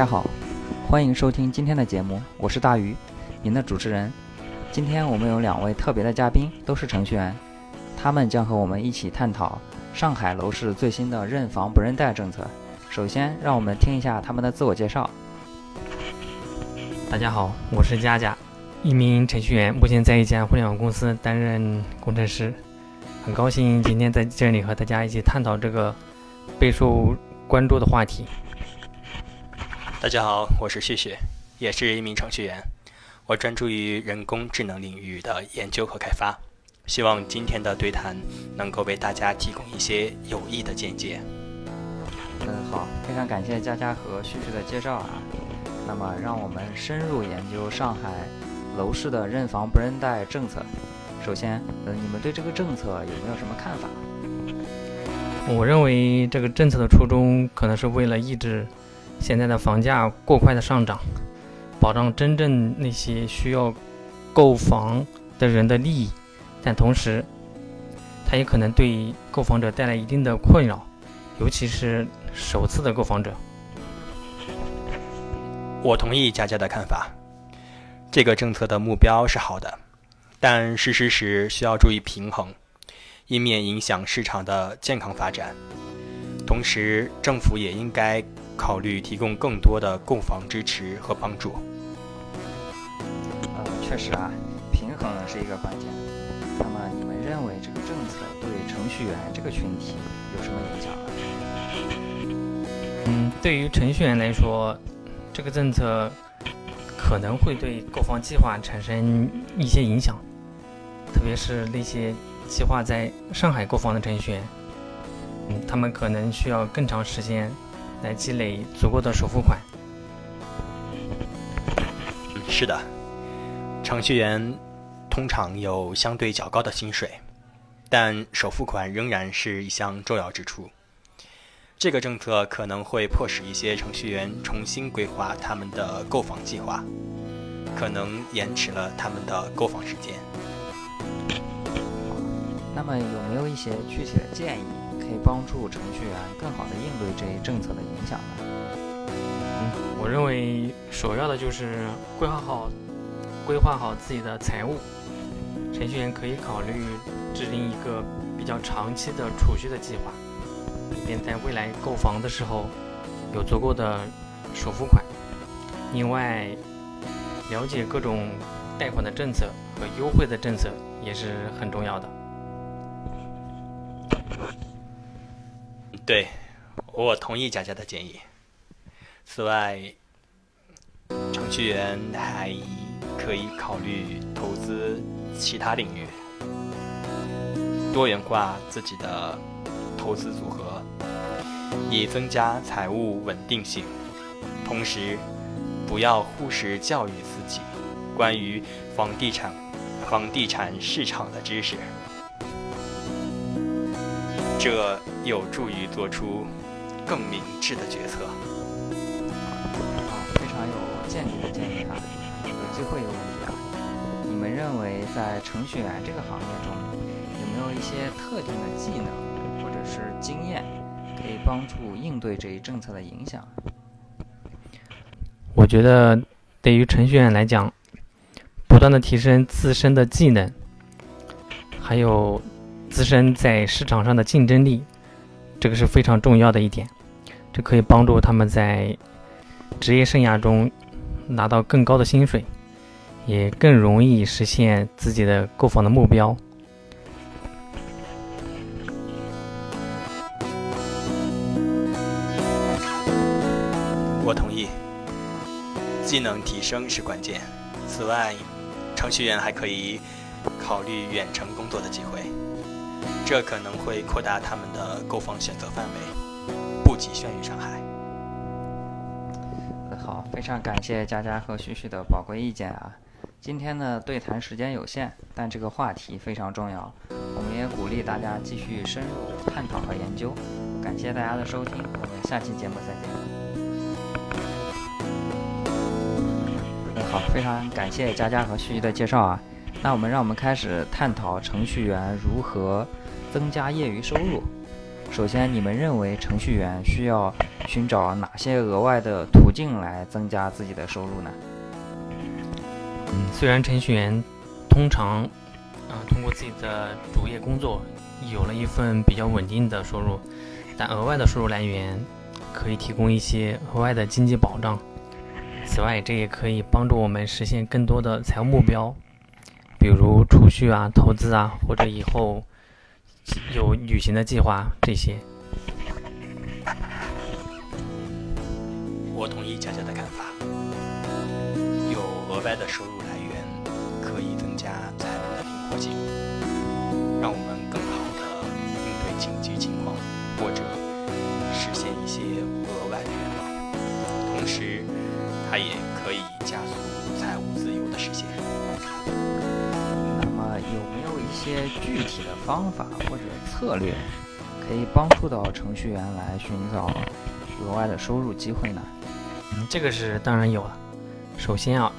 大家好，欢迎收听今天的节目，我是大鱼，您的主持人。今天我们有两位特别的嘉宾，都是程序员，他们将和我们一起探讨上海楼市最新的认房不认贷政策。首先，让我们听一下他们的自我介绍。大家好，我是佳佳，一名程序员，目前在一家互联网公司担任工程师。很高兴今天在这里和大家一起探讨这个备受关注的话题。大家好，我是旭旭，也是一名程序员，我专注于人工智能领域的研究和开发。希望今天的对谈能够为大家提供一些有益的见解。嗯，好，非常感谢佳佳和旭旭的介绍啊。那么，让我们深入研究上海楼市的认房不认贷政策。首先，呃，你们对这个政策有没有什么看法？我认为这个政策的初衷可能是为了抑制现在的房价过快的上涨，保障真正那些需要购房的人的利益，但同时，它也可能对购房者带来一定的困扰，尤其是首次的购房者。我同意佳佳的看法，这个政策的目标是好的。但实施时需要注意平衡，以免影响市场的健康发展。同时，政府也应该考虑提供更多的购房支持和帮助。呃，确实啊，平衡是一个关键。那么，你们认为这个政策对程序员这个群体有什么影响呢？嗯，对于程序员来说，这个政策可能会对购房计划产生一些影响。特别是那些计划在上海购房的程序员，嗯，他们可能需要更长时间来积累足够的首付款。是的，程序员通常有相对较高的薪水，但首付款仍然是一项重要支出。这个政策可能会迫使一些程序员重新规划他们的购房计划，可能延迟了他们的购房时间。那么有没有一些具体的建议，可可以帮助程序员更好的应对这一政策的影响呢？嗯，我认为首要的就是规划好规划好自己的财务。程序员可以考虑制定一个比较长期的储蓄的计划，以便在未来购房的时候有足够的首付款。另外，了解各种贷款的政策和优惠的政策也是很重要的。对，我同意佳佳的建议。此外，程序员还可以考虑投资其他领域，多元化自己的投资组合，以增加财务稳定性。同时，不要忽视教育自己关于房地产、房地产市场的知识。这有助于做出更明智的决策。啊，非常有见地的建议啊！有最后一个问题啊，你们认为在程序员这个行业中，有没有一些特定的技能或者是经验，可以帮助应对这一政策的影响？我觉得，对于程序员来讲，不断的提升自身的技能，还有。自身在市场上的竞争力，这个是非常重要的一点，这可以帮助他们在职业生涯中拿到更高的薪水，也更容易实现自己的购房的目标。我同意，技能提升是关键。此外，程序员还可以考虑远程工作的机会。这可能会扩大他们的购房选择范围，不仅限于上海。好，非常感谢佳佳和旭旭的宝贵意见啊！今天的对谈时间有限，但这个话题非常重要，我们也鼓励大家继续深入探讨和研究。感谢大家的收听，我们下期节目再见。好，非常感谢佳佳和旭旭的介绍啊！那我们让我们开始探讨程序员如何。增加业余收入。首先，你们认为程序员需要寻找哪些额外的途径来增加自己的收入呢？嗯，虽然程序员通常，呃，通过自己的主业工作有了一份比较稳定的收入，但额外的收入来源可以提供一些额外的经济保障。此外，这也可以帮助我们实现更多的财务目标，比如储蓄啊、投资啊，或者以后有旅行的计划这些。我同意佳佳的看法，有额外的收入来源可以增加财务的灵活性，让我们更好的应对紧急情况，或者实现一些额外的愿望。同时，它也可以加速具体的方法或者策略，可以帮助到程序员来寻找额外的收入机会呢？嗯，这个是当然有了。首先啊，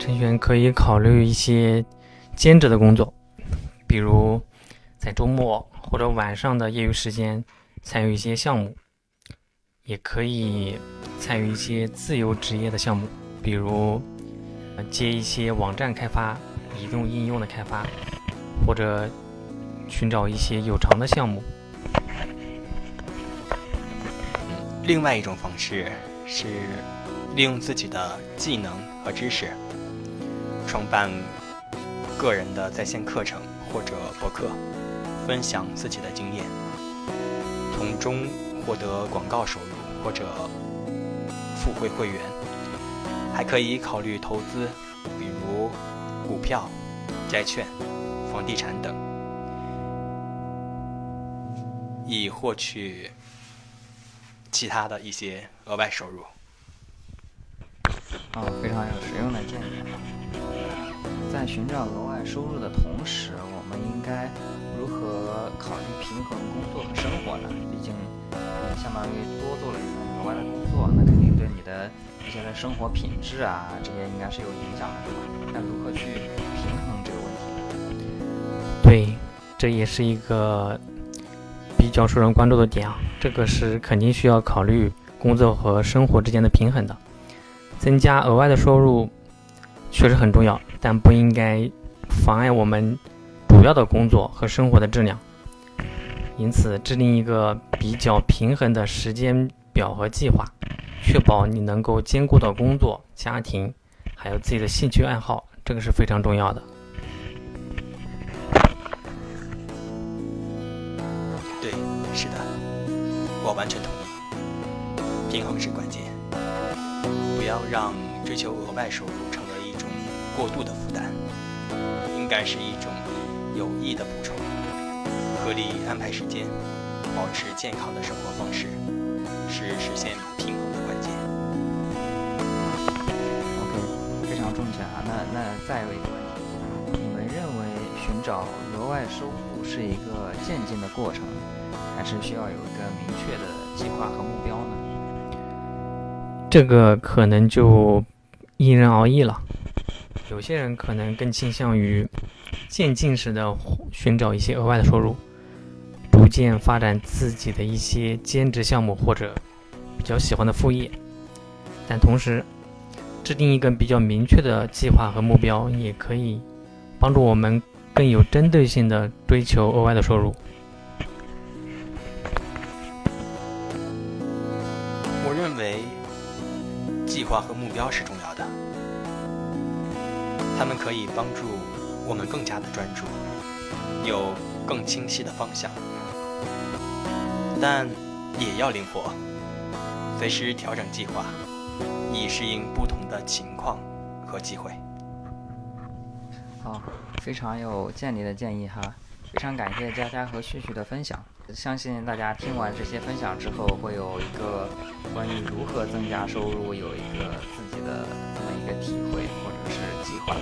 程序员可以考虑一些兼职的工作，比如在周末或者晚上的业余时间参与一些项目，也可以参与一些自由职业的项目，比如接一些网站开发、移动应用的开发，或者寻找一些有偿的项目。另外一种方式。是利用自己的技能和知识，创办个人的在线课程或者博客，分享自己的经验，从中获得广告收入或者付费会员。还可以考虑投资，比如股票、债券、房地产等，以获取。其他的一些额外收入。哦，非常有实用的建议。在寻找额外收入的同时，我们应该如何考虑平衡工作和生活呢？毕竟，相当于多做了一份额外的工作，那肯定对你的一些的生活品质啊，这些应该是有影响的，对吧？对，这也是一个。比较受人关注的点啊，这个是肯定需要考虑工作和生活之间的平衡的。增加额外的收入确实很重要，但不应该妨碍我们主要的工作和生活的质量。因此，制定一个比较平衡的时间表和计划，确保你能够兼顾到工作、家庭，还有自己的兴趣爱好，这个是非常重要的。我完全同意，平衡是关键，不要让追求额外收入成为一种过度的负担，应该是一种有益的补充。合理安排时间，保持健康的生活方式，是实现平衡的关键。OK，非常中肯啊。那那再有一个问题，你们认为寻找额外收入是一个渐进的过程？还是需要有一个明确的计划和目标呢？这个可能就因人而异了。有些人可能更倾向于渐进式的寻找一些额外的收入，逐渐发展自己的一些兼职项目或者比较喜欢的副业。但同时，制定一个比较明确的计划和目标，也可以帮助我们更有针对性的追求额外的收入。我认为计划和目标是重要的，他们可以帮助我们更加的专注，有更清晰的方向，但也要灵活，随时调整计划，以适应不同的情况和机会。好，非常有见地的建议哈。非常感谢佳佳和旭旭的分享，相信大家听完这些分享之后，会有一个关于如何增加收入有一个自己的这么一个体会或者是计划。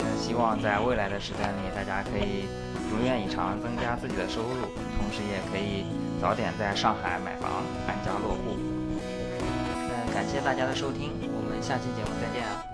那希望在未来的时间里，大家可以如愿以偿增加自己的收入，同时也可以早点在上海买房安家落户。那感谢大家的收听，我们下期节目再见啊！